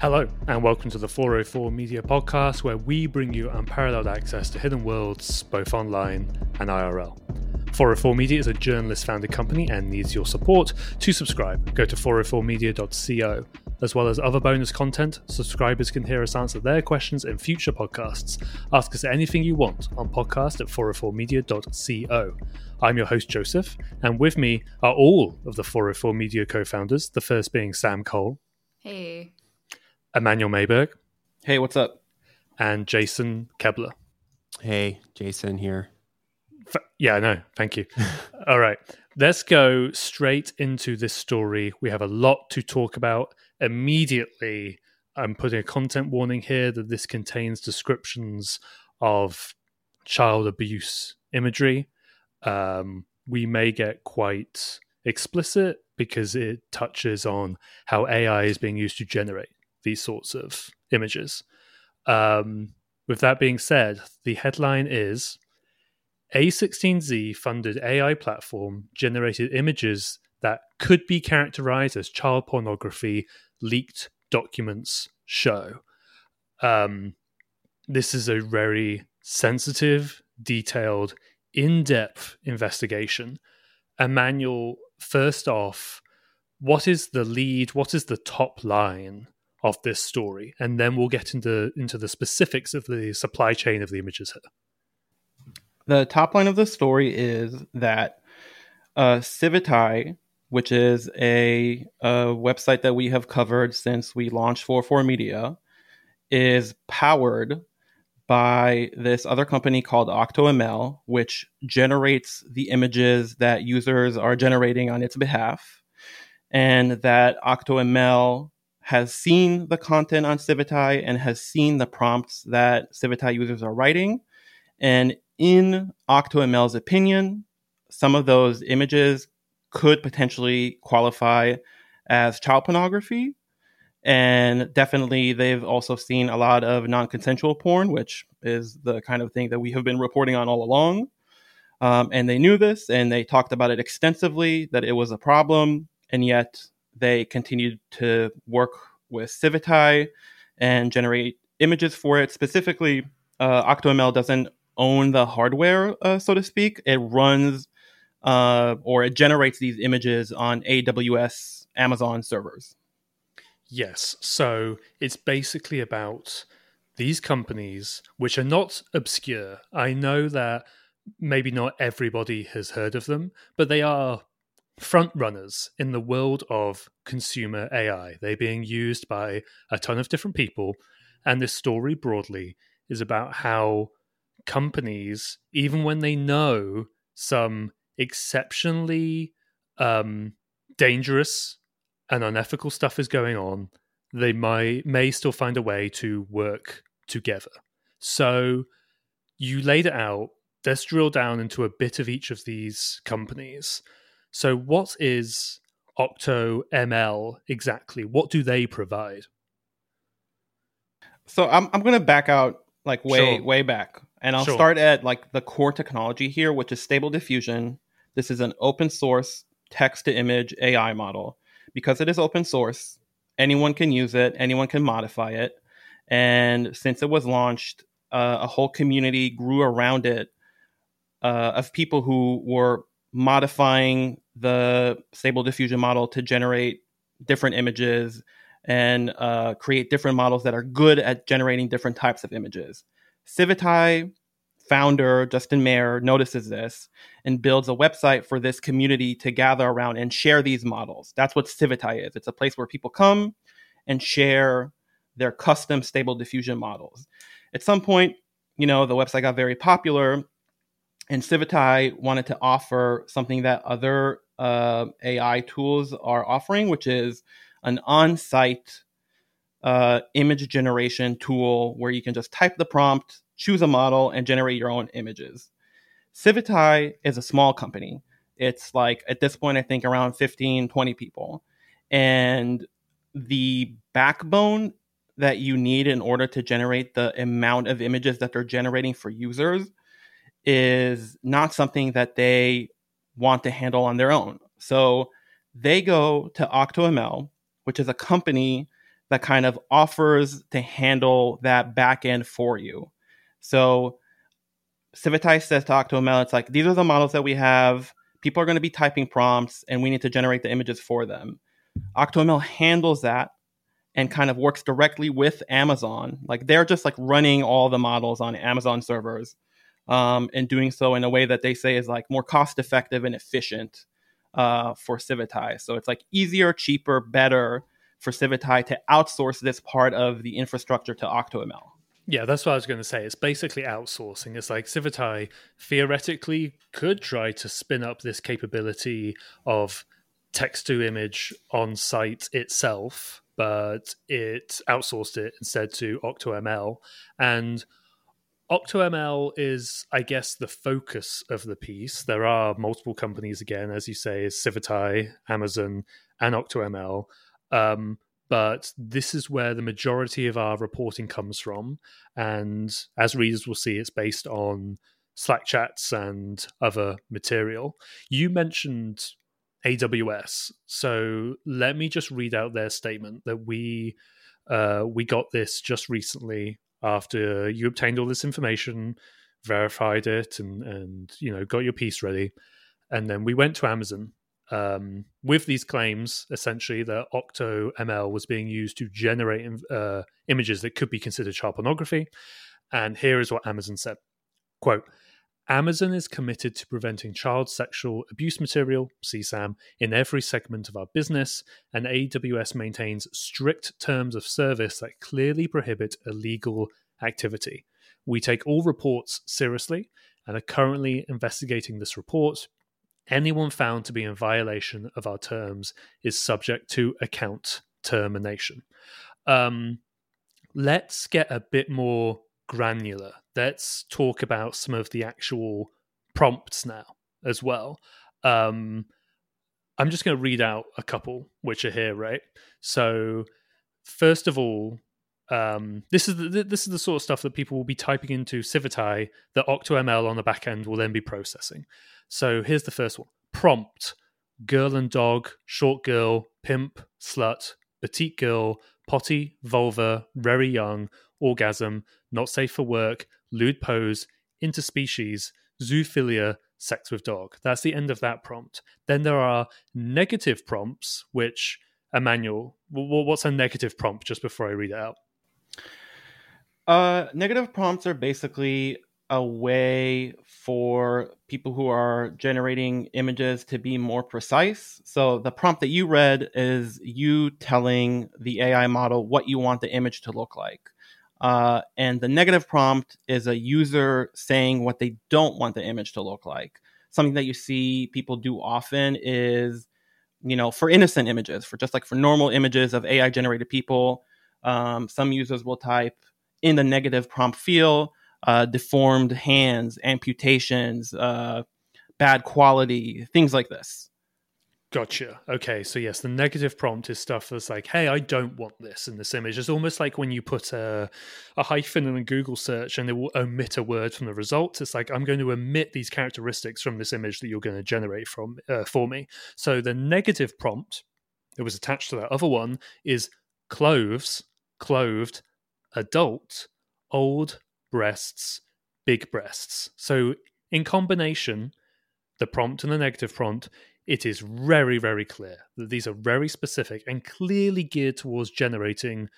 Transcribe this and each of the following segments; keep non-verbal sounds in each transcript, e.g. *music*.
Hello, and welcome to the 404 Media Podcast, where we bring you unparalleled access to hidden worlds, both online and IRL. 404 Media is a journalist founded company and needs your support. To subscribe, go to 404media.co. As well as other bonus content, subscribers can hear us answer their questions in future podcasts. Ask us anything you want on podcast at 404media.co. I'm your host, Joseph, and with me are all of the 404 Media co founders, the first being Sam Cole. Hey. Emanuel Maiberg. Hey, what's up? And Jason Koebler. Hey, Jason here. F- yeah, know. thank you. *laughs* All right, let's go straight into this story. We have a lot to talk about immediately. I'm putting a content warning here that this contains descriptions of child abuse imagery. Um, we may get quite explicit because it touches on how AI is being used to generate these sorts of images. Um, with that being said, the headline is A16Z funded AI platform generated images that could be characterized as child pornography, leaked documents show. Um, this is a very sensitive, detailed, in depth investigation. Emanuel, first off, what is the lead? What is the top line of this story, and then we'll get into into the specifics of the supply chain of the images here. The top line of the story is that uh, Civitai, which is a, a website that we have covered since we launched 44 Media, is powered by this other company called OctoML, which generates the images that users are generating on its behalf. And that OctoML has seen the content on Civitai and has seen the prompts that Civitai users are writing. And in OctoML's opinion, some of those images could potentially qualify as child pornography. And definitely, they've also seen a lot of non consensual porn, which is the kind of thing that we have been reporting on all along. Um, and they knew this and they talked about it extensively that it was a problem. And yet, they continued to work with Civitai and generate images for it. Specifically, uh, OctoML doesn't own the hardware, uh, so to speak. It runs uh, or it generates these images on AWS Amazon servers. Yes. So it's basically about these companies, which are not obscure. I know that maybe not everybody has heard of them, but they are front runners in the world of consumer AI. They're being used by a ton of different people. And this story broadly is about how companies, even when they know some exceptionally um, dangerous and unethical stuff is going on, they might may still find a way to work together. So you laid it out. Let's drill down into a bit of each of these companies. So, what is Octo ML exactly? What do they provide? So, I'm I'm going to back out like way Sure. way back, and I'll Sure. start at like the core technology here, which is Stable Diffusion. This is an open source text to image AI model. Because it is open source, anyone can use it, anyone can modify it, and since it was launched, uh, a whole community grew around it uh, of people who were modifying the stable diffusion model to generate different images and uh, create different models that are good at generating different types of images. Civitai founder Justin Maier notices this and builds a website for this community to gather around and share these models. That's what Civitai is. It's a place where people come and share their custom stable diffusion models. At some point, you know, the website got very popular and Civitai wanted to offer something that other uh, AI tools are offering, which is an on-site uh, image generation tool where you can just type the prompt, choose a model, and generate your own images. Civitai is a small company. It's like at this point, I think around 15, 20 people. And the backbone that you need in order to generate the amount of images that they're generating for users is not something that they want to handle on their own. So they go to OctoML, which is a company that kind of offers to handle that back end for you. So Civitai says to OctoML, it's like, these are the models that we have. People are going to be typing prompts and we need to generate the images for them. OctoML handles that and kind of works directly with Amazon. Like they're just like running all the models on Amazon servers um, and doing so in a way that they say is like more cost effective and efficient uh, for Civitai. So it's like easier, cheaper, better for Civitai to outsource this part of the infrastructure to OctoML. Yeah, that's what I was going to say. It's basically outsourcing. It's like Civitai theoretically could try to spin up this capability of text to image on site itself, but it outsourced it instead to OctoML. And OctoML is, I guess, the focus of the piece. There are multiple companies, again, as you say, Civitai, Amazon, and OctoML. Um, but this is where the majority of our reporting comes from. And as readers will see, it's based on Slack chats and other material. You mentioned AWS. So let me just read out their statement that we uh, we got this just recently after you obtained all this information, verified it, and and you know got your piece ready, and then we went to Amazon um, with these claims essentially that OctoML was being used to generate uh, images that could be considered child pornography. And here is what Amazon said: "Quote." Amazon is committed to preventing child sexual abuse material, CSAM, in every segment of our business, and AWS maintains strict terms of service that clearly prohibit illegal activity. We take all reports seriously and are currently investigating this report. Anyone found to be in violation of our terms is subject to account termination. Um, let's get a bit more granular let's talk about some of the actual prompts now as well. Um, I'm just going to read out a couple which are here, right? So, first of all, um, this is the, this is the sort of stuff that people will be typing into Civitai that OctoML on the back end will then be processing. So here's the first one: prompt, girl and dog, short girl, pimp, slut, petite girl, potty, vulva, very young, orgasm, not safe for work, lewd pose, interspecies, zoophilia, sex with dog. That's the end of that prompt. Then there are negative prompts, which Emanuel, what's a negative prompt just before I read it out? Uh, negative prompts are basically a way for people who are generating images to be more precise. So the prompt that you read is you telling the AI model what you want the image to look like. Uh, and the negative prompt is a user saying what they don't want the image to look like. Something that you see people do often is, you know, for innocent images, for just like for normal images of AI generated people, um, some users will type in the negative prompt field, uh, deformed hands, amputations, uh, bad quality, things like this. Gotcha. Okay, so yes, the negative prompt is stuff that's like, "Hey, I don't want this in this image." It's almost like when you put a, a hyphen in a Google search and it will omit a word from the results. It's like I'm going to omit these characteristics from this image that you're going to generate from uh, for me. So the negative prompt that was attached to that other one is clothes, clothed, adult, old, breasts, big breasts. So in combination, the prompt and the negative prompt it is very, very clear that these are very specific and clearly geared towards generating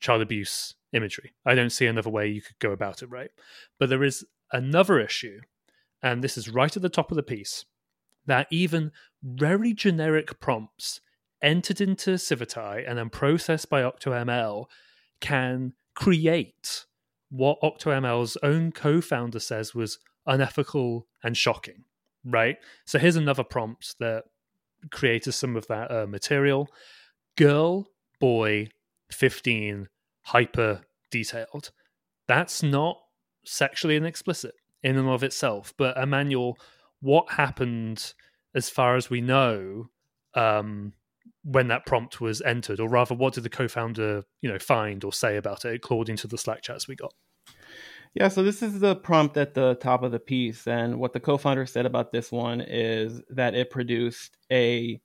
child abuse imagery. I don't see another way you could go about it, right? But there is another issue, and this is right at the top of the piece, that even very generic prompts entered into Civitai and then processed by OctoML can create what OctoML's own co founder says was unethical and shocking right? So here's another prompt that created some of that uh, material. Girl, boy, 15, hyper detailed. That's not sexually explicit in and of itself. But Emanuel, what happened as far as we know um, when that prompt was entered, or rather, what did the co-founder, you know, find or say about it according to the Slack chats we got? Yeah, so this is the prompt at the top of the piece, and what the co-founder said about this one is that it produced a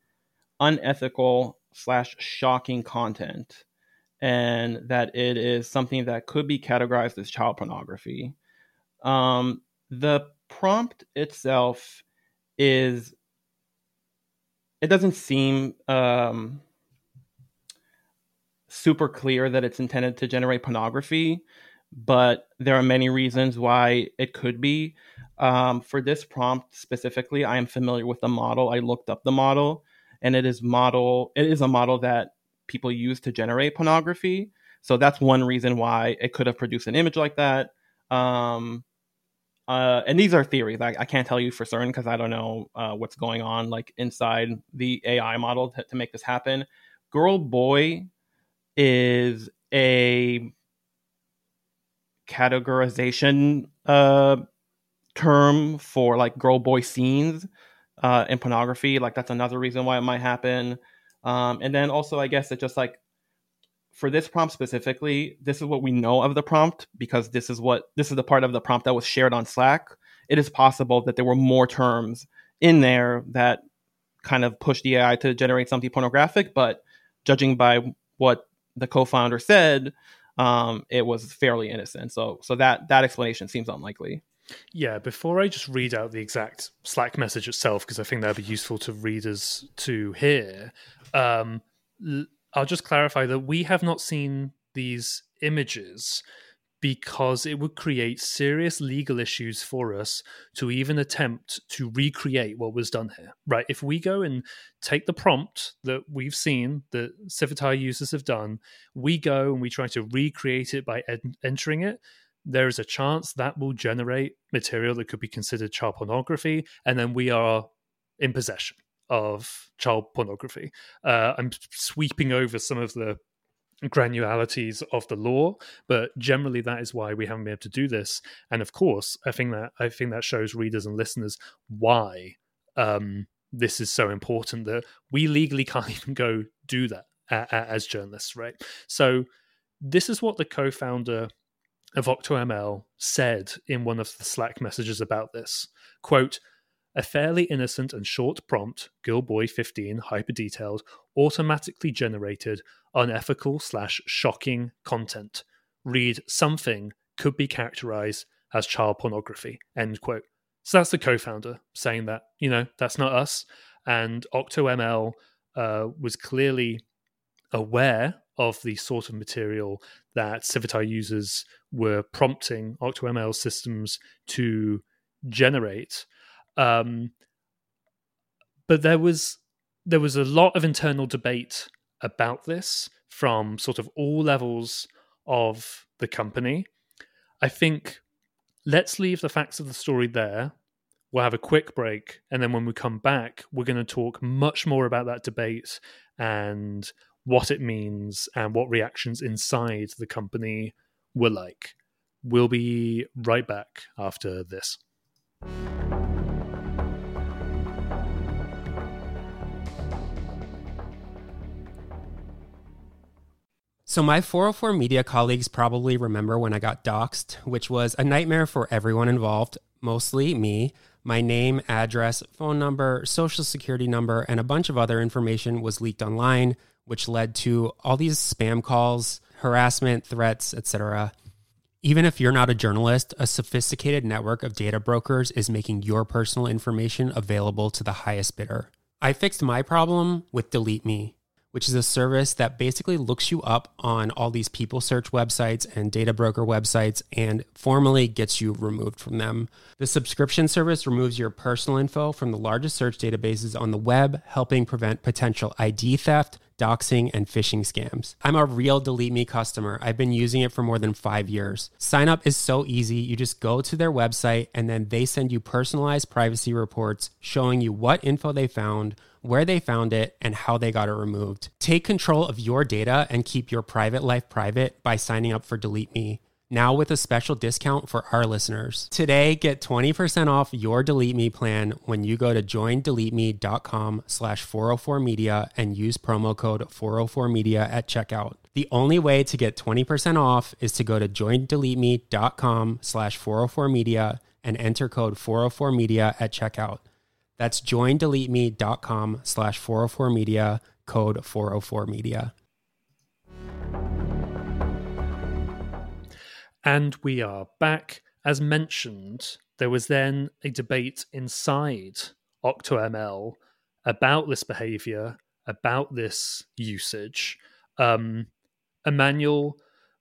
unethical slash shocking content, and that it is something that could be categorized as child pornography. Um, the prompt itself is it doesn't seem um, super clear that it's intended to generate pornography, but there are many reasons why it could be. Um, for this prompt specifically, I am familiar with the model. I looked up the model, and it is model. It is a model that people use to generate pornography. So that's one reason why it could have produced an image like that. Um, uh, and these are theories. I, I, can't tell you for certain because I don't know uh, what's going on like inside the AI model to, to make this happen. Girl boy is a categorization uh, term for like girl boy scenes uh, in pornography. Like that's another reason why it might happen. Um, and then also, I guess it just like for this prompt specifically, this is what we know of the prompt because this is what this is the part of the prompt that was shared on Slack. It is possible that there were more terms in there that kind of pushed the AI to generate something pornographic, but judging by what the co-founder said, um, it was fairly innocent. So so that that explanation seems unlikely. Yeah, before I just read out the exact Slack message itself, because I think that'd be useful to readers to hear, um, I'll just clarify that we have not seen these images because it would create serious legal issues for us to even attempt to recreate what was done here. Right? If we go and take the prompt that we've seen that Civitai users have done, we go and we try to recreate it by ed- entering it, there is a chance that will generate material that could be considered child pornography, and then we are in possession of child pornography. Uh, I'm sweeping over some of the granularities of the law, but generally that is why we haven't been able to do this. And of course, I think that I think that shows readers and listeners why um, this is so important that we legally *laughs* can't even go do that as journalists, right? So this is what the co-founder of OctoML said in one of the Slack messages about this. Quote, a fairly innocent and short prompt, girl boy 15 hyper detailed, automatically generated unethical slash shocking content. Read something could be characterized as child pornography. End quote. So that's the co-founder saying that, you know, that's not us. And OctoML uh, was clearly aware of the sort of material that Civitai users were prompting OctoML systems to generate. Um, but there was there was a lot of internal debate about this from sort of all levels of the company. I think let's leave the facts of the story there. We'll have a quick break, and then when we come back, we're going to talk much more about that debate and what it means and what reactions inside the company were like. We'll be right back after this. So, my 404 media colleagues probably remember when I got doxxed, which was a nightmare for everyone involved, mostly me. My name, address, phone number, social security number, and a bunch of other information was leaked online which led to all these spam calls, harassment, threats, etc. Even if you're not a journalist, a sophisticated network of data brokers is making your personal information available to the highest bidder. I fixed my problem with Delete Me which is a service that basically looks you up on all these people search websites and data broker websites and formally gets you removed from them. The subscription service removes your personal info from the largest search databases on the web, helping prevent potential ID theft, doxing, and phishing scams. I'm a real Delete Me customer. I've been using it for more than five years. Sign up is so easy. You just go to their website and then they send you personalized privacy reports showing you what info they found where they found it, and how they got it removed. Take control of your data and keep your private life private by signing up for Delete Me. Now with a special discount for our listeners. Today, get 20% off your Delete Me plan when you go to joindeleteme.com slash 404media and use promo code 404media at checkout. The only way to get 20% off is to go to joindeleteme.com slash 404media and enter code 404media at checkout. That's joindeleteme.com slash 404media, code 404media. And we are back. As mentioned, there was then a debate inside OctoML about this behavior, about this usage. Um, Emanuel,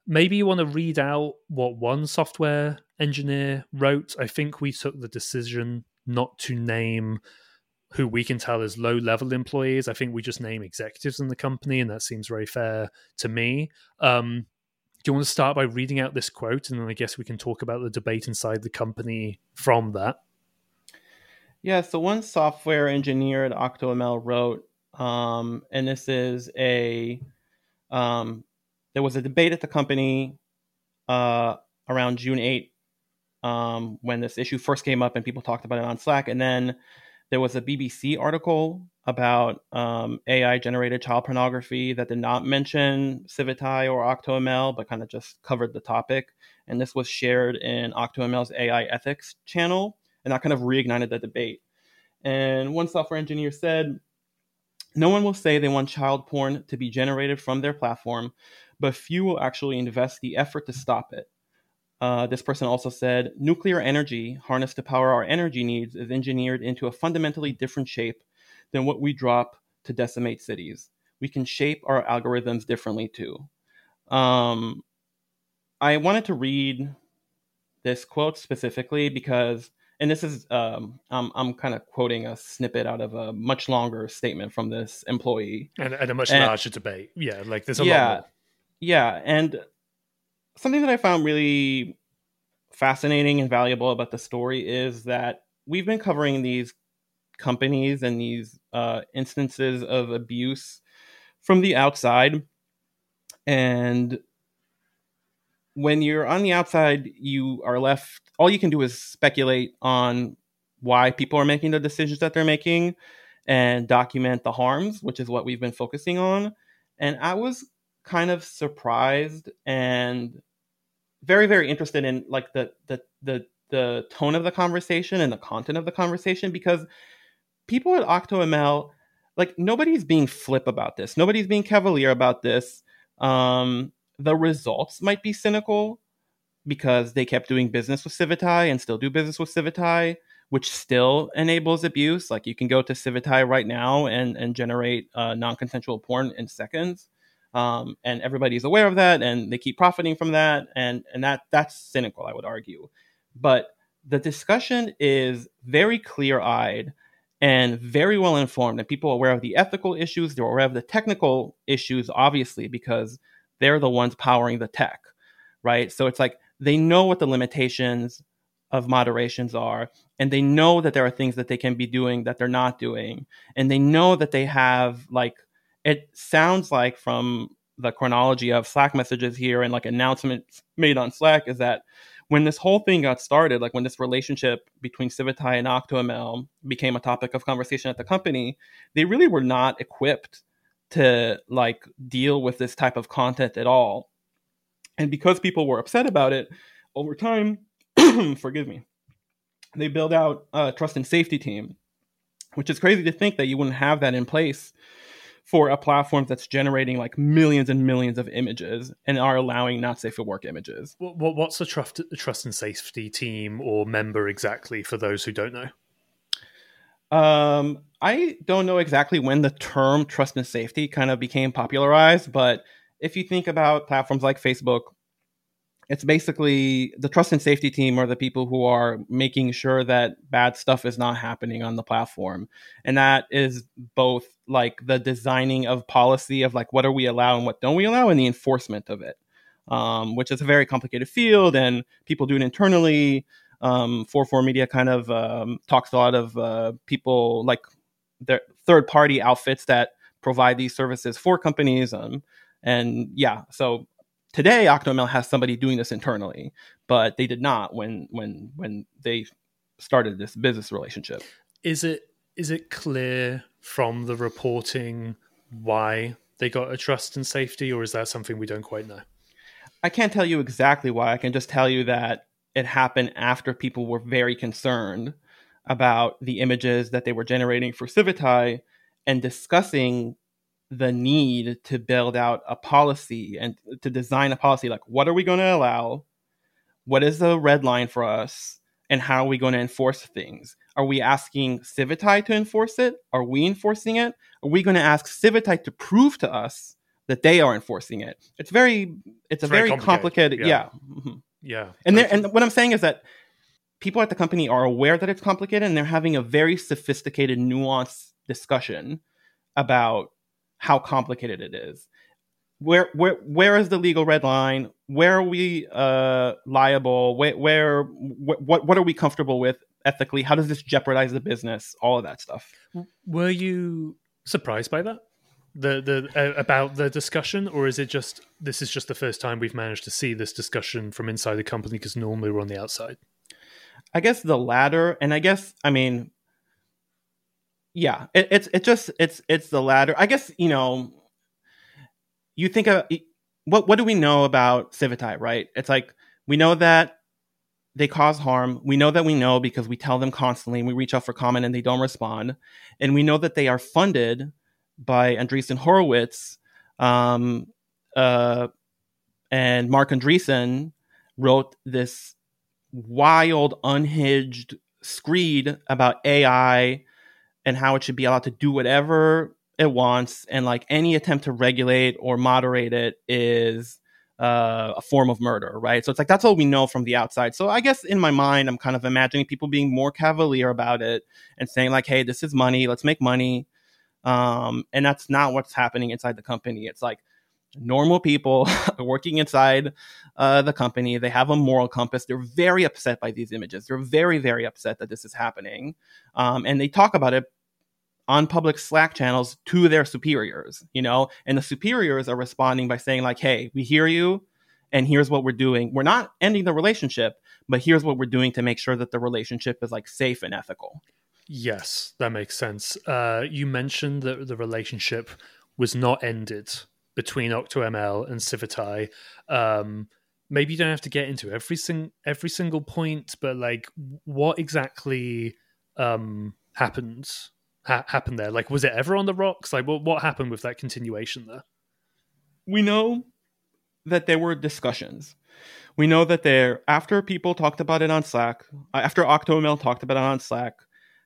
maybe you want to read out what one software engineer wrote. I think we took the decision not to name who we can tell as low level employees. I think we just name executives in the company, and that seems very fair to me. Um, do you want to start by reading out this quote and then I guess we can talk about the debate inside the company from that? Yeah, so one software engineer at OctoML wrote, um, and this is a, um, there was a debate at the company uh, around June 8 um, when this issue first came up and people talked about it on Slack. And then there was a BBC article about um, AI generated child pornography that did not mention Civitai or OctoML, but kind of just covered the topic. And this was shared in OctoML's AI ethics channel, and that kind of reignited the debate. And one software engineer said, No one will say they want child porn to be generated from their platform, but few will actually invest the effort to stop it. Uh, this person also said nuclear energy harnessed to power our energy needs is engineered into a fundamentally different shape than what we drop to decimate cities. We can shape our algorithms differently too. Um, I wanted to read this quote specifically because, and this is, um, I'm, I'm kind of quoting a snippet out of a much longer statement from this employee. And, and a much and, larger debate. Yeah, like there's a yeah, lot more. Yeah, and something that I found really fascinating and valuable about the story is that we've been covering these companies and these uh, instances of abuse from the outside. And when you're on the outside, you are left, all you can do is speculate on why people are making the decisions that they're making and document the harms, which is what we've been focusing on. And I was kind of surprised and very, very interested in like the the the the tone of the conversation and the content of the conversation because people at OctoML, like nobody's being flip about this. Nobody's being cavalier about this. Um, the results might be cynical because they kept doing business with Civitai and still do business with Civitai, which still enables abuse. Like you can go to Civitai right now and and generate uh, non-consensual porn in seconds. Um, and everybody's aware of that, and they keep profiting from that, and and that that's cynical, I would argue. But the discussion is very clear-eyed and very well informed and people are aware of the ethical issues they're aware of the technical issues obviously because they're the ones powering the tech right so it's like they know what the limitations of moderations are and they know that there are things that they can be doing that they're not doing and they know that they have like it sounds like from the chronology of slack messages here and like announcements made on slack is that when this whole thing got started, like when this relationship between Civitai and OctoML became a topic of conversation at the company, they really were not equipped to like deal with this type of content at all. And because people were upset about it, over time, *clears throat* forgive me, they build out a trust and safety team, which is crazy to think that you wouldn't have that in place for a platform that's generating like millions and millions of images and are allowing not safe for work images. What, what's the trust, trust and safety team or member exactly for those who don't know? Um, I don't know exactly when the term trust and safety kind of became popularized, but if you think about platforms like Facebook it's basically the trust and safety team are the people who are making sure that bad stuff is not happening on the platform. And that is both like the designing of policy of like what are we allow and what don't we allow and the enforcement of it um, which is a very complicated field and people do it internally. Um, 4 media kind of um, talks a lot of uh, people like their third party outfits that provide these services for companies um, and yeah so today octoml has somebody doing this internally but they did not when when when they started this business relationship. Is it is it clear from the reporting why they got a trust and safety or is that something we don't quite know? I can't tell you exactly why. I can just tell you that it happened after people were very concerned about the images that they were generating for civitai and discussing the need to build out a policy and to design a policy like what are we going to allow what is the red line for us and how are we going to enforce things? Are we asking Civitai to enforce it? Are we enforcing it? Are we going to ask Civitai to prove to us that they are enforcing it? It's very, it's, it's a very, very complicated, complicated, yeah, yeah. Mm-hmm. yeah. And there, and what I'm saying is that people at the company are aware that it's complicated, and they're having a very sophisticated, nuanced discussion about how complicated it is where where where is the legal red line? Where are we uh, liable? Where where wh- what what are we comfortable with ethically? How does this jeopardize the business? All of that stuff. Were you surprised by that? The the uh, about the discussion, or is it just this is just the first time we've managed to see this discussion from inside the company because normally we're on the outside? I guess the latter, and I guess I mean, yeah, it, it's it's just it's it's the latter. I guess you know you think of what what do we know about Civitai, right? It's like we know that they cause harm. We know that we know because we tell them constantly and we reach out for comment and they don't respond. And we know that they are funded by Andreessen Horowitz. Um, uh, and mark Andreessen wrote this wild, unhinged screed about AI and how it should be allowed to do whatever it wants, and like any attempt to regulate or moderate it is uh, a form of murder, right? So it's like that's all we know from the outside. So I guess in my mind, I'm kind of imagining people being more cavalier about it and saying like, "Hey, this is money. Let's make money," um, and that's not what's happening inside the company. It's like normal people *laughs* working inside uh, the company. They have a moral compass. They're very upset by these images. They're very, very upset that this is happening, um, and they talk about it on public Slack channels to their superiors, you know, and the superiors are responding by saying, like, hey, we hear you, and here's what we're doing. We're not ending the relationship, but here's what we're doing to make sure that the relationship is like safe and ethical. Yes, that makes sense. Uh, you mentioned that the relationship was not ended between OctoML and Civitai. Um, maybe you don't have to get into every sing- every single point, but like, what exactly um, happened ha- happened there? Like, was it ever on the rocks? Like, what what happened with that continuation there? We know that there were discussions. We know that there, after people talked about it on Slack, uh, after OctoML talked about it on Slack,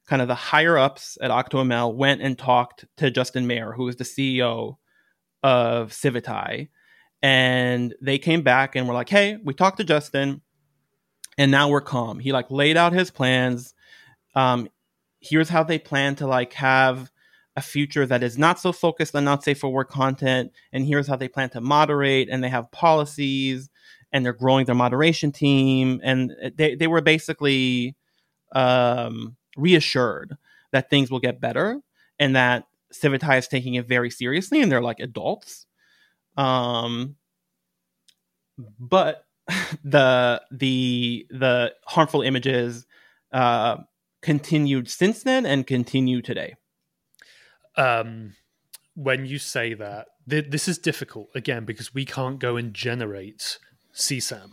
kind of the higher ups at OctoML went and talked to Justin Maier, who is the CEO of Civitai, and they came back and were like, "Hey, we talked to Justin, and now we're calm." He like laid out his plans. Um, here's how they plan to like have a future that is not so focused on not safe for work content and here's how they plan to moderate and they have policies and they're growing their moderation team and they, they were basically um, reassured that things will get better and that Civitai is taking it very seriously and they're like adults um, but *laughs* the the the harmful images uh, continued since then and continue today. Um, when you say that, th- this is difficult again because we can't go and generate CSAM.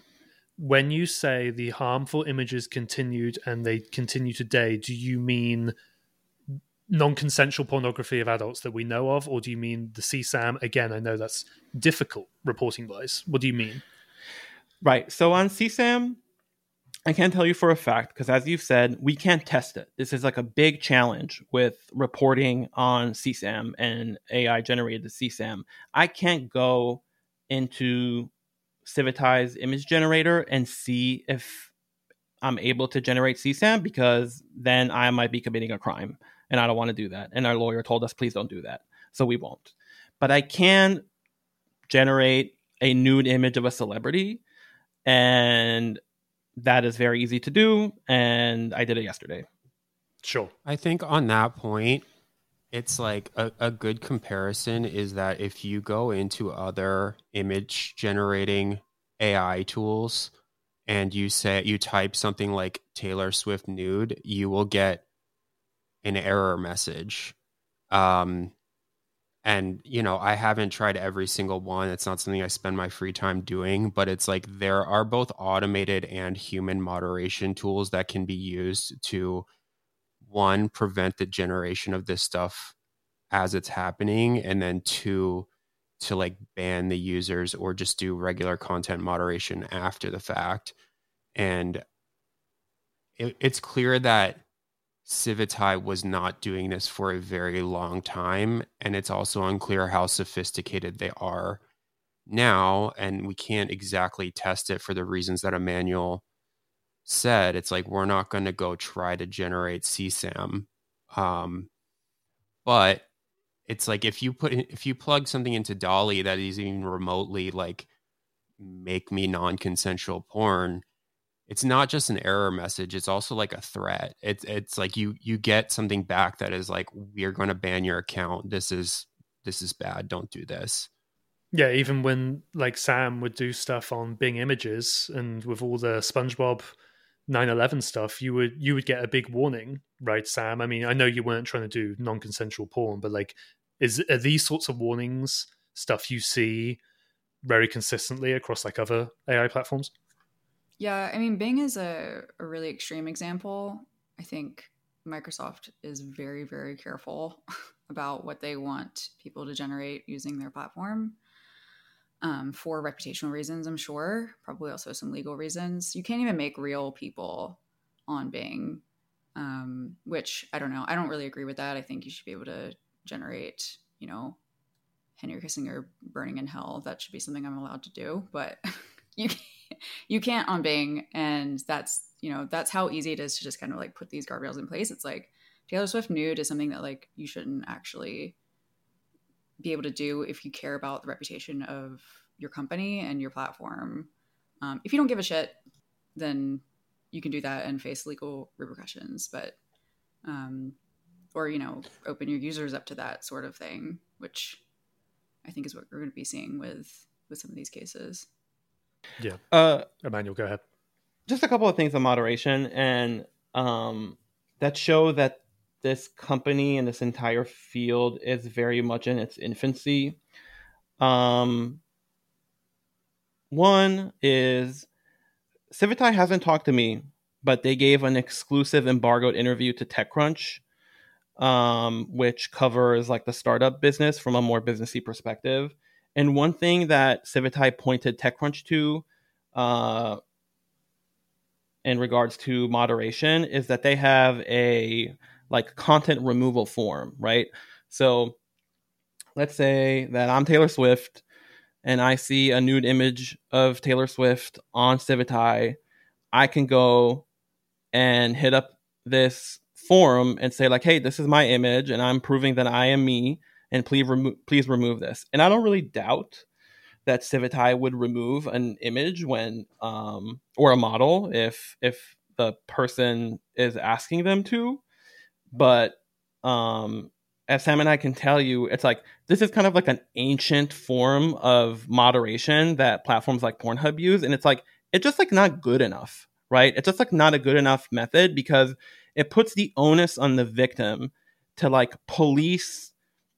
When you say the harmful images continued and they continue today, do you mean non-consensual pornography of adults that we know of, or do you mean the CSAM? Again, I know that's difficult reporting wise. What do you mean? Right. So on CSAM, I can't tell you for a fact because, as you've said, we can't test it. This is like a big challenge with reporting on CSAM and AI generated CSAM. I can't go into Civitai's image generator and see if I'm able to generate CSAM because then I might be committing a crime and I don't want to do that. And our lawyer told us, please don't do that. So we won't. But I can generate a nude image of a celebrity and that is very easy to do and i did it yesterday sure i think on that point it's like a, a good comparison is that if you go into other image generating ai tools and you say you type something like taylor swift nude you will get an error message. Um, and you know i haven't tried every single one. It's not something i spend my free time doing but it's like there are both automated and human moderation tools that can be used to one prevent the generation of this stuff as it's happening and then two to like ban the users or just do regular content moderation after the fact. And it, it's clear that Civitai was not doing this for a very long time. And it's also unclear how sophisticated they are now. And we can't exactly test it for the reasons that Emanuel said. It's like we're not going to go try to generate CSAM. Um, but it's like if you put if you plug something into DALL-E that is even remotely like make me non-consensual porn, it's not just an error message it's also like a threat. It's it's like you you get something back that is like we're going to ban your account. This is this is bad. Don't do this. Yeah even when like sam would do stuff on bing images and with all the spongebob 9-11 stuff you would you would get a big warning right sam? I mean i know you weren't trying to do non-consensual porn but like is are these sorts of warnings stuff you see very consistently across like other ai platforms yeah, I mean, Bing is a, a really extreme example. I think Microsoft is very, very careful *laughs* about what they want people to generate using their platform um, for reputational reasons, I'm sure. Probably also some legal reasons. You can't even make real people on Bing, um, which I don't know. I don't really agree with that. I think you should be able to generate, you know, Henry Kissinger burning in hell. That should be something I'm allowed to do. But *laughs* you can't *laughs* you can't on Bing, and that's you know that's how easy it is to just kind of like put these guardrails in place. It's like Taylor Swift nude is something that like you shouldn't actually be able to do if you care about the reputation of your company and your platform. Um, if you don't give a shit, then you can do that and face legal repercussions. But um, or you know open your users up to that sort of thing, which I think is what we're going to be seeing with with some of these cases. Yeah. Uh, Emanuel, go ahead. Just a couple of things on moderation, and um, that show that this company and this entire field is very much in its infancy. Um, one is Civitai hasn't talked to me, but they gave an exclusive embargoed interview to TechCrunch, um, which covers like the startup business from a more businessy perspective. And one thing that Civitai pointed TechCrunch to uh, in regards to moderation is that they have a like content removal form, right? So let's say that I'm Taylor Swift and I see a nude image of Taylor Swift on Civitai. I can go and hit up this forum and say like, "Hey, this is my image, and I'm proving that I am me." And please remove please remove this. And I don't really doubt that Civitai would remove an image when um, or a model if if the person is asking them to. But um, as Sam and I can tell you, it's like this is kind of like an ancient form of moderation that platforms like Pornhub use, and it's like it's just like not good enough, right? It's just like not a good enough method because it puts the onus on the victim to like police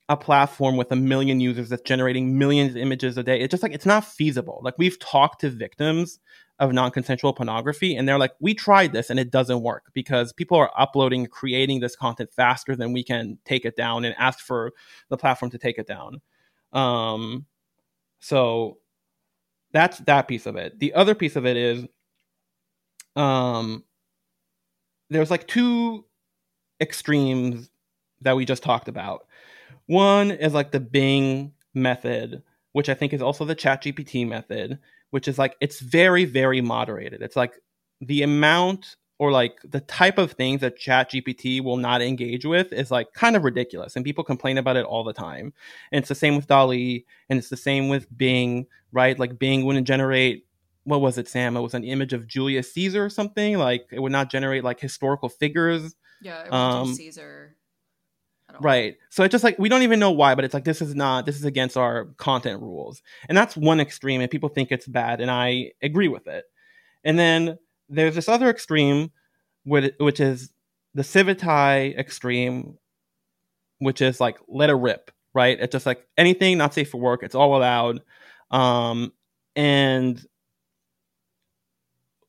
a platform with a million users that's generating millions of images a day. It's just like it's not feasible. Like we've talked to victims of non-consensual pornography and they're like we tried this and it doesn't work because people are uploading creating this content faster than we can take it down and ask for the platform to take it down. Um so that's that piece of it. The other piece of it is um there's like two extremes that we just talked about one is like the Bing method, which I think is also the ChatGPT method, which is like it's very, very moderated. It's like the amount or like the type of things that ChatGPT will not engage with is like kind of ridiculous, and people complain about it all the time. And it's the same with DALL-E, and it's the same with Bing, right? Like Bing wouldn't generate what was it, Sam? It was an image of Julius Caesar or something. Like it would not generate like historical figures. Yeah, it was um, Caesar right. So it's just like we don't even know why but it's like this is not this is against our content rules. And that's one extreme and people think it's bad and i agree with it. And then there's this other extreme which is the civitai extreme which is like let it rip right? It's just like anything not safe for work it's all allowed. Um and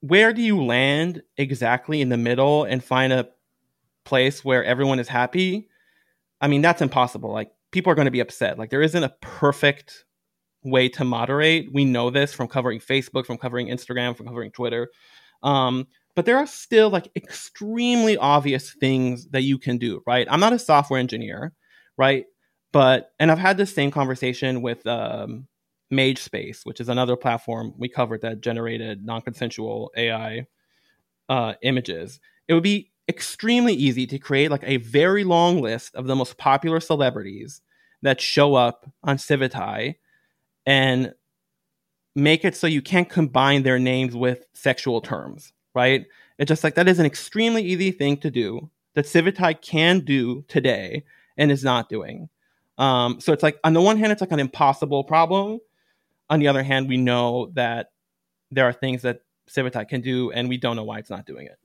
where do you land exactly in the middle and find a place where everyone is happy I mean, that's impossible. Like people are going to be upset. Like there isn't a perfect way to moderate. We know this from covering Facebook, from covering Instagram, from covering Twitter. Um, but there are still like extremely obvious things that you can do, right? I'm not a software engineer, right? But and I've had this same conversation with um, MageSpace, which is another platform we covered that generated non-consensual AI uh, images. It would be extremely easy to create like a very long list of the most popular celebrities that show up on Civitai and make it so you can't combine their names with sexual terms, right? It's just like that is an extremely easy thing to do that Civitai can do today and is not doing. Um, so it's like on the one hand, it's like an impossible problem. On the other hand, we know that there are things that Civitai can do, and we don't know why it's not doing it.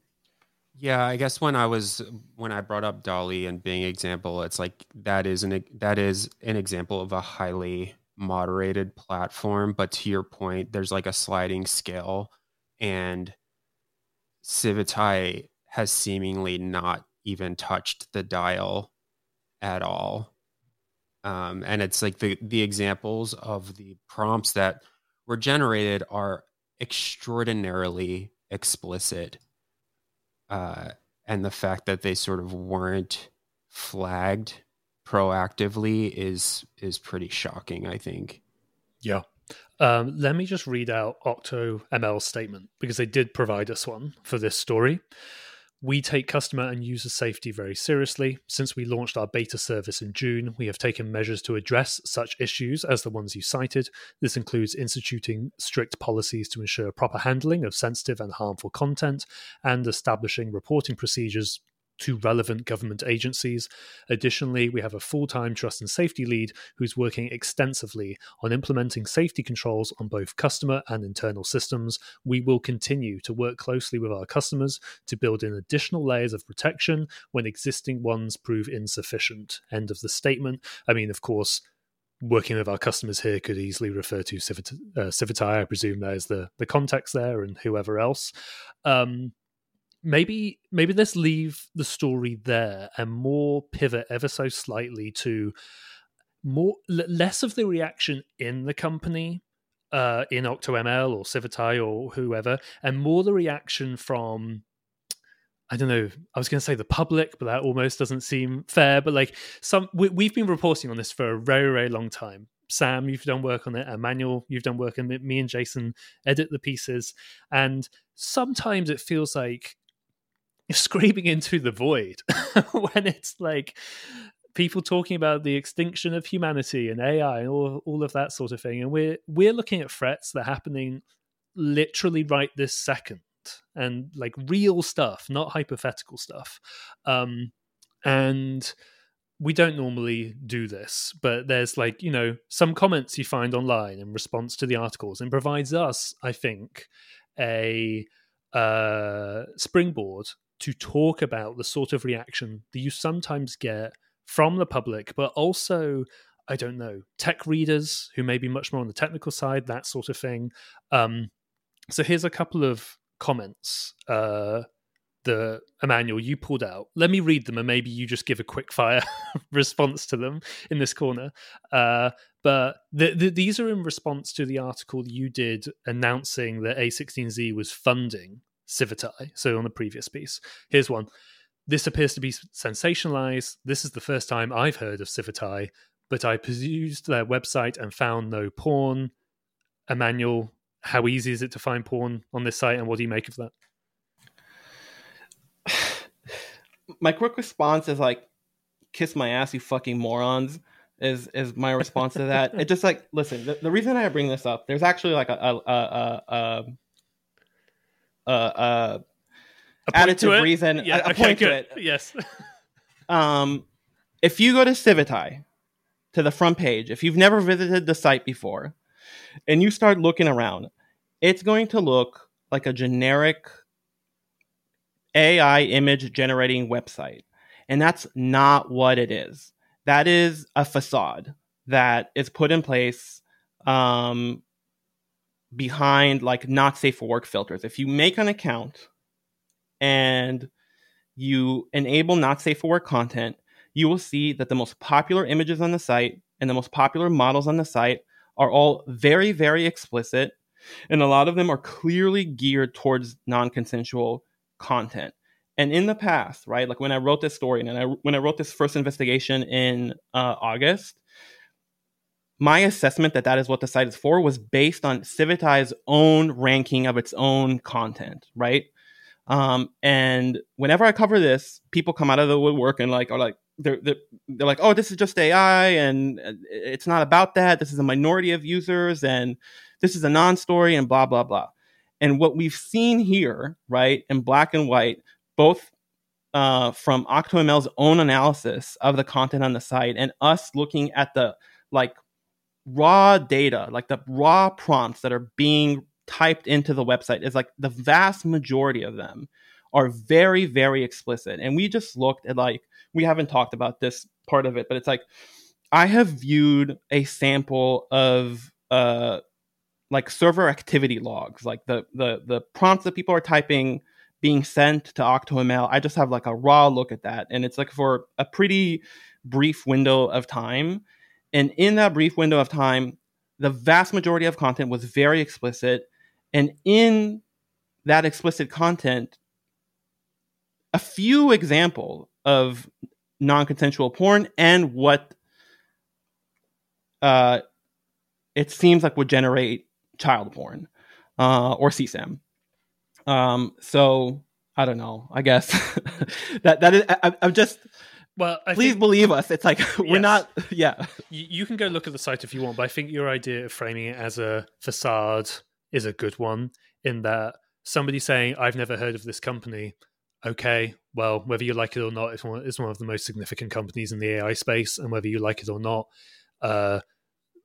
Yeah, I guess when I was when I brought up DALL-E and Bing example, it's like that is an that is an example of a highly moderated platform. But to your point, there's like a sliding scale, and Civitai has seemingly not even touched the dial at all. Um, and it's like the the examples of the prompts that were generated are extraordinarily explicit uh, and the fact that they sort of weren't flagged proactively is is pretty shocking i think. Yeah. Um, let me just read out octo ml's statement because they did provide us one for this story we take customer and user safety very seriously. Since we launched our beta service in June, we have taken measures to address such issues as the ones you cited. This includes instituting strict policies to ensure proper handling of sensitive and harmful content and establishing reporting procedures to relevant government agencies. Additionally, we have a full time trust and safety lead who's working extensively on implementing safety controls on both customer and internal systems. We will continue to work closely with our customers to build in additional layers of protection when existing ones prove insufficient. End of the statement. I mean, of course, working with our customers here could easily refer to uh, Civitai. I presume there's the the context there and whoever else. Um, maybe maybe let's leave the story there and more pivot ever so slightly to more less of the reaction in the company uh, in OctoML or Civitai or whoever, and more the reaction from I don't know. I was going to say the public, but that almost doesn't seem fair. But like some, we, have been reporting on this for a very, very long time. Sam, you've done work on it. Emanuel, you've done work on it. Me and Jason edit the pieces, and sometimes it feels like screaming into the void *laughs* when it's like people talking about the extinction of humanity and AI and all, all of that sort of thing. And we're we're looking at threats that are happening literally right this second and like real stuff, not hypothetical stuff. Um, and we don't normally do this, but there's like, you know, some comments you find online in response to the articles and provides us, I think, a uh, springboard to talk about the sort of reaction that you sometimes get from the public, but also, I don't know, tech readers who may be much more on the technical side, that sort of thing. Um, so here's a couple of comments uh, the Emanuel you pulled out. Let me read them, and maybe you just give a quick fire *laughs* response to them in this corner. Uh, but the, the, these are in response to the article you did announcing that A16Z was funding Civitai. So on the previous piece, here's one. This appears to be sensationalized. This is the first time I've heard of Civitai, but I perused their website and found no porn. Emanuel, how easy is it to find porn on this site, and what do you make of that? *sighs* My quick response is like, "Kiss my ass, you fucking morons." Is is my response to that? *laughs* it just like listen. The, the, reason I bring this up, there's actually like a, a, a, a uh, uh, additive reason. Yeah, a, okay, point good. to it. Yes. *laughs* um, if you go to Civitai, to the front page, if you've never visited the site before, and you start looking around, it's going to look like a generic AI image generating website. And that's not what it is. That is a facade that is put in place um, behind like not safe for work filters. If you make an account and you enable not safe for work content, you will see that the most popular images on the site and the most popular models on the site are all very, very explicit And a lot of them are clearly geared towards non consensual content. And in the past, right, like when I wrote this story and I, when I wrote this first investigation in uh, August, my assessment that that is what the site is for was based on Civitai's own ranking of its own content, right? Um, and whenever I cover this, people come out of the woodwork and like are like they're, they're they're like, oh, this is just AI, and it's not about that. This is a minority of users, and this is a non-story, and blah blah blah. And what we've seen here, right, in black and white, both uh, from OctoML's own analysis of the content on the site and us looking at the like raw data, like the raw prompts that are being typed into the website, is like the vast majority of them are very, very explicit. And we just looked at like, we haven't talked about this part of it, but it's like, I have viewed a sample of uh like server activity logs, like the the the prompts that people are typing being sent to OctoML. I just have like a raw look at that, and it's like for a pretty brief window of time. And in that brief window of time, the vast majority of content was very explicit. And in that explicit content, a few example of non-consensual porn and what uh, it seems like would generate child porn uh, or CSAM. Um, so I don't know. I guess *laughs* that that is. I, am just well, I please think, believe us. It's like *laughs* we're Yes. not. *laughs* Yeah, you, you can go look at the site if you want, but I think your idea of framing it as a facade is a good one. In that somebody saying, "I've never heard of this company," okay, well, whether you like it or not, it's one, it's one of the most significant companies in the AI space, and whether you like it or not, uh,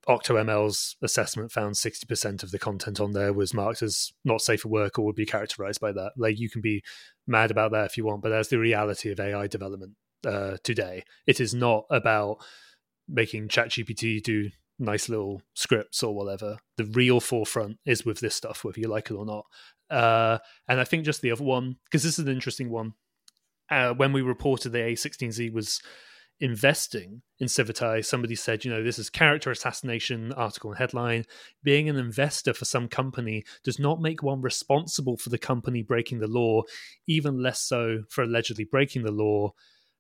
OctoML's assessment found 60% of the content on there was marked as not safe for work or would be characterized by that. Like, you can be mad about that if you want, but that's the reality of AI development uh, today. It is not about making ChatGPT do nice little scripts or whatever. The real forefront is with this stuff, whether you like it or not. Uh, and I think just the other one, because this is an interesting one. Uh, when we reported the A16Z was investing in Civitai, somebody said, you know, this is character assassination article and headline. Being an investor for some company does not make one responsible for the company breaking the law, even less so for allegedly breaking the law.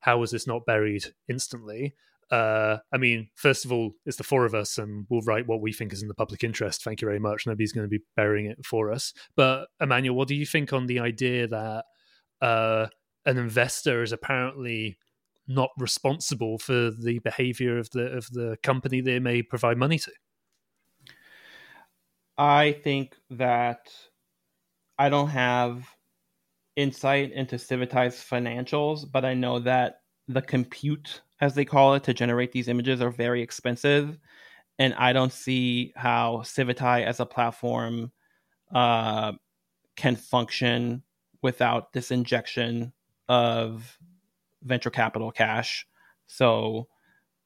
How was this not buried instantly? Uh, I mean, first of all, it's the four of us, and we'll write what we think is in the public interest. Thank you very much. Nobody's going to be burying it for us. But Emanuel, what do you think on the idea that uh, an investor is apparently not responsible for the behavior of the of the company they may provide money to? I think that I don't have insight into Civitai's financials, but I know that the compute, as they call it, to generate these images are very expensive. And I don't see how Civitai as a platform uh, can function without this injection of venture capital cash. So,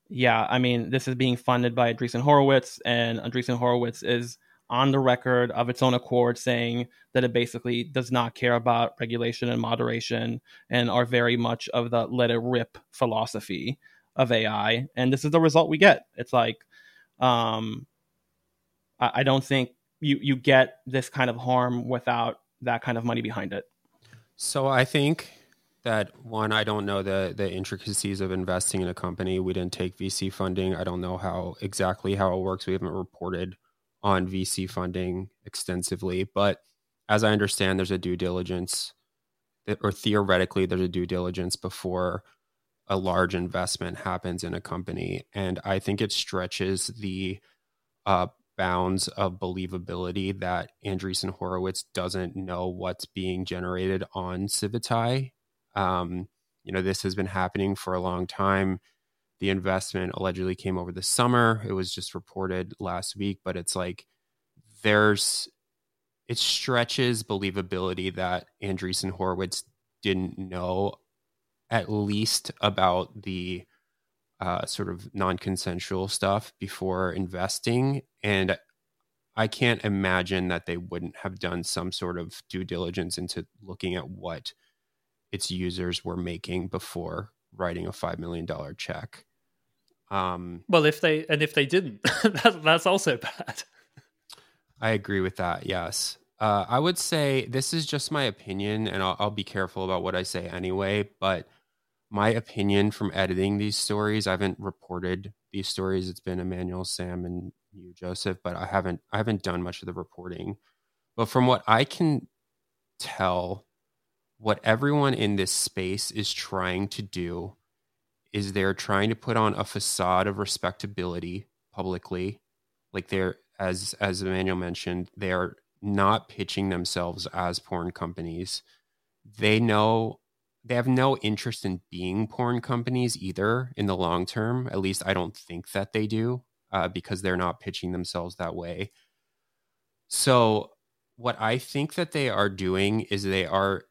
yeah, I mean, this is being funded by Andreessen Horowitz, and Andreessen Horowitz is on the record of its own accord saying that it basically does not care about regulation and moderation and are very much of the let it rip philosophy of AI. And this is the result we get. It's like, um, I, I don't think you, you get this kind of harm without that kind of money behind it. So I think that one, I don't know the the intricacies of investing in a company. We didn't take VC funding. I don't know how exactly how it works. We haven't reported on VC funding extensively, but as I understand, there's a due diligence, or theoretically, there's a due diligence before a large investment happens in a company, and I think it stretches the uh, bounds of believability that Andreessen Horowitz doesn't know what's being generated on Civitai. Um, you know, this has been happening for a long time. The investment allegedly came over the summer. It was just reported last week, but it's like there's it stretches believability that Andreessen Horowitz didn't know at least about the uh, sort of non-consensual stuff before investing, and I can't imagine that they wouldn't have done some sort of due diligence into looking at what its users were making before writing a five million dollar check. Um, Well, if they and if they didn't, *laughs* that, that's also bad. I agree with that. Yes. Uh, I would say this is just my opinion, and I'll, I'll be careful about what I say anyway. But my opinion from editing these stories, I haven't reported these stories. It's been Emanuel, Sam, and you, Joseph, but I haven't I haven't done much of the reporting. But from what I can tell, what everyone in this space is trying to do is they're trying to put on a facade of respectability publicly. Like they're as as Emanuel mentioned, they're not pitching themselves as porn companies. They know they have no interest in being porn companies either in the long term. At least I don't think that they do uh, because they're not pitching themselves that way. So, what I think that they are doing is they are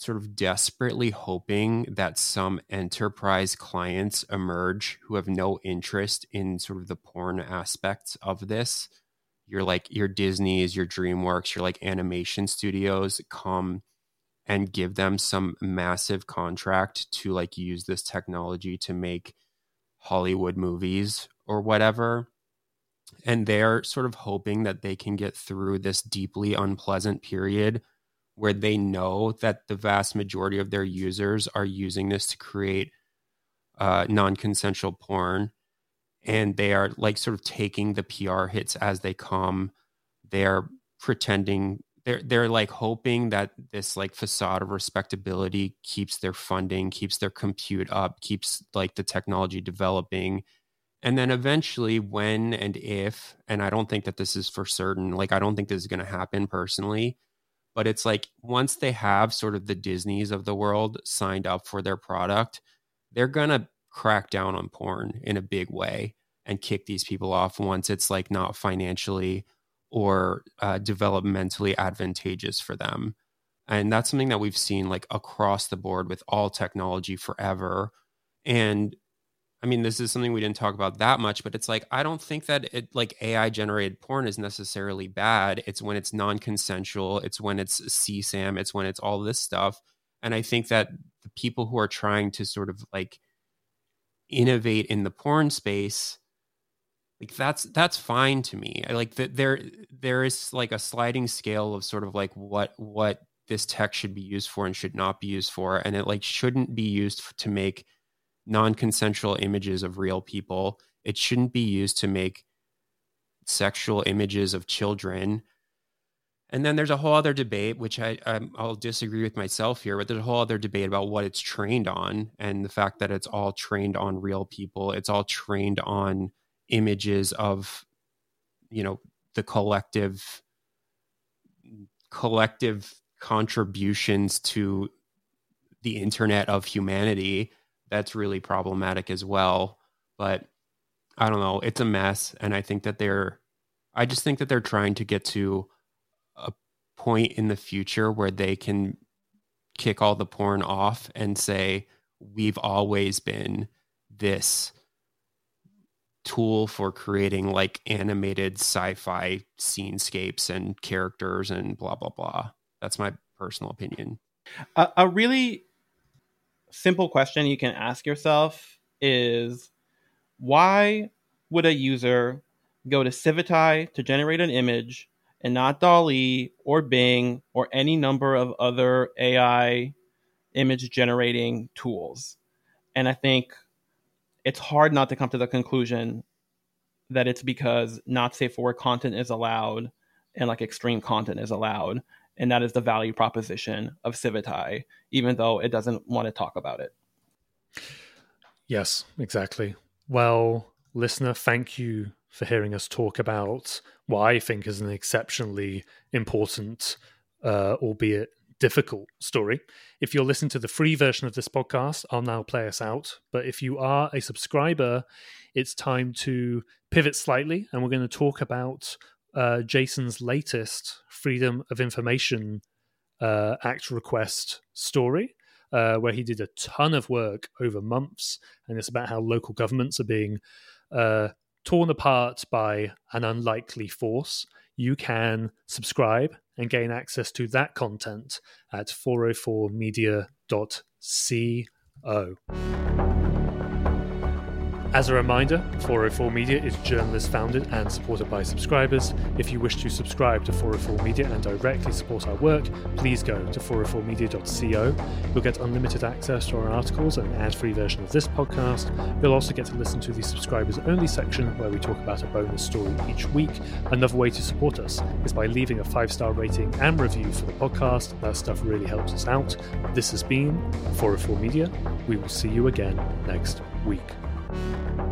sort of desperately hoping that some enterprise clients emerge who have no interest in sort of the porn aspects of this your like your Disney's, your DreamWorks, your like animation studios come and give them some massive contract to like use this technology to make Hollywood movies or whatever. And they're sort of hoping that they can get through this deeply unpleasant period where they know that the vast majority of their users are using this to create uh, non consensual porn and they are like sort of taking the PR hits as they come. They're pretending they're they're like hoping that this like facade of respectability keeps their funding, keeps their compute up, keeps like the technology developing. And then eventually when and if and I don't think that this is for certain, like I don't think this is going to happen personally, but it's like once they have sort of the Disneys of the world signed up for their product, they're going to crack down on porn in a big way and kick these people off once it's like not financially or uh, developmentally advantageous for them. And that's something that we've seen like across the board with all technology forever. And i mean this is something we didn't talk about that much but it's like i don't think that it like ai generated porn is necessarily bad. It's when it's non-consensual it's when it's csam it's when it's all this stuff. And i think that the people who are trying to sort of like innovate in the porn space like that's that's fine to me. I like that there there is like a sliding scale of sort of like what what this tech should be used for and should not be used for. And it like shouldn't be used to make non-consensual images of real people it shouldn't be used to make sexual images of children and then there's a whole other debate, which I I'll disagree with myself here, but there's a whole other debate about what it's trained on, and the fact that it's all trained on real people. It's all trained on images of, you know, the collective collective contributions to the internet of humanity. That's really problematic as well. But I don't know. It's a mess, and I think that they're. I just think that they're trying to get to a point in the future where they can kick all the porn off and say we've always been this tool for creating like animated sci-fi scenescapes and characters and blah blah blah that's my personal opinion a, really simple question you can ask yourself is why would a user go to Civitai to generate an image and not DALL-E or Bing or any number of other AI image generating tools. And I think it's hard not to come to the conclusion that it's because not safe for work content is allowed and like extreme content is allowed. And that is the value proposition of Civitai, even though it doesn't want to talk about it. Yes, exactly. Well, listener, thank you for hearing us talk about what I think is an exceptionally important, uh, albeit difficult story. If you're listening to the free version of this podcast, I'll now play us out. But if you are a subscriber, it's time to pivot slightly, and we're going to talk about uh, Jason's latest Freedom of Information uh, Act request story. Uh, where he did a ton of work over months, and it's about how local governments are being uh, torn apart by an unlikely force, you can subscribe and gain access to that content at 404media.co. As a reminder, 404 Media is journalist founded and supported by subscribers. If you wish to subscribe to 404 Media and directly support our work, please go to 404media.co. You'll get unlimited access to our articles and an ad free version of this podcast. You'll also get to listen to the subscribers only section where we talk about a bonus story each week. Another way to support us is by leaving a five star rating and review for the podcast. That stuff really helps us out. This has been 404 Media. We will see you again next week thank you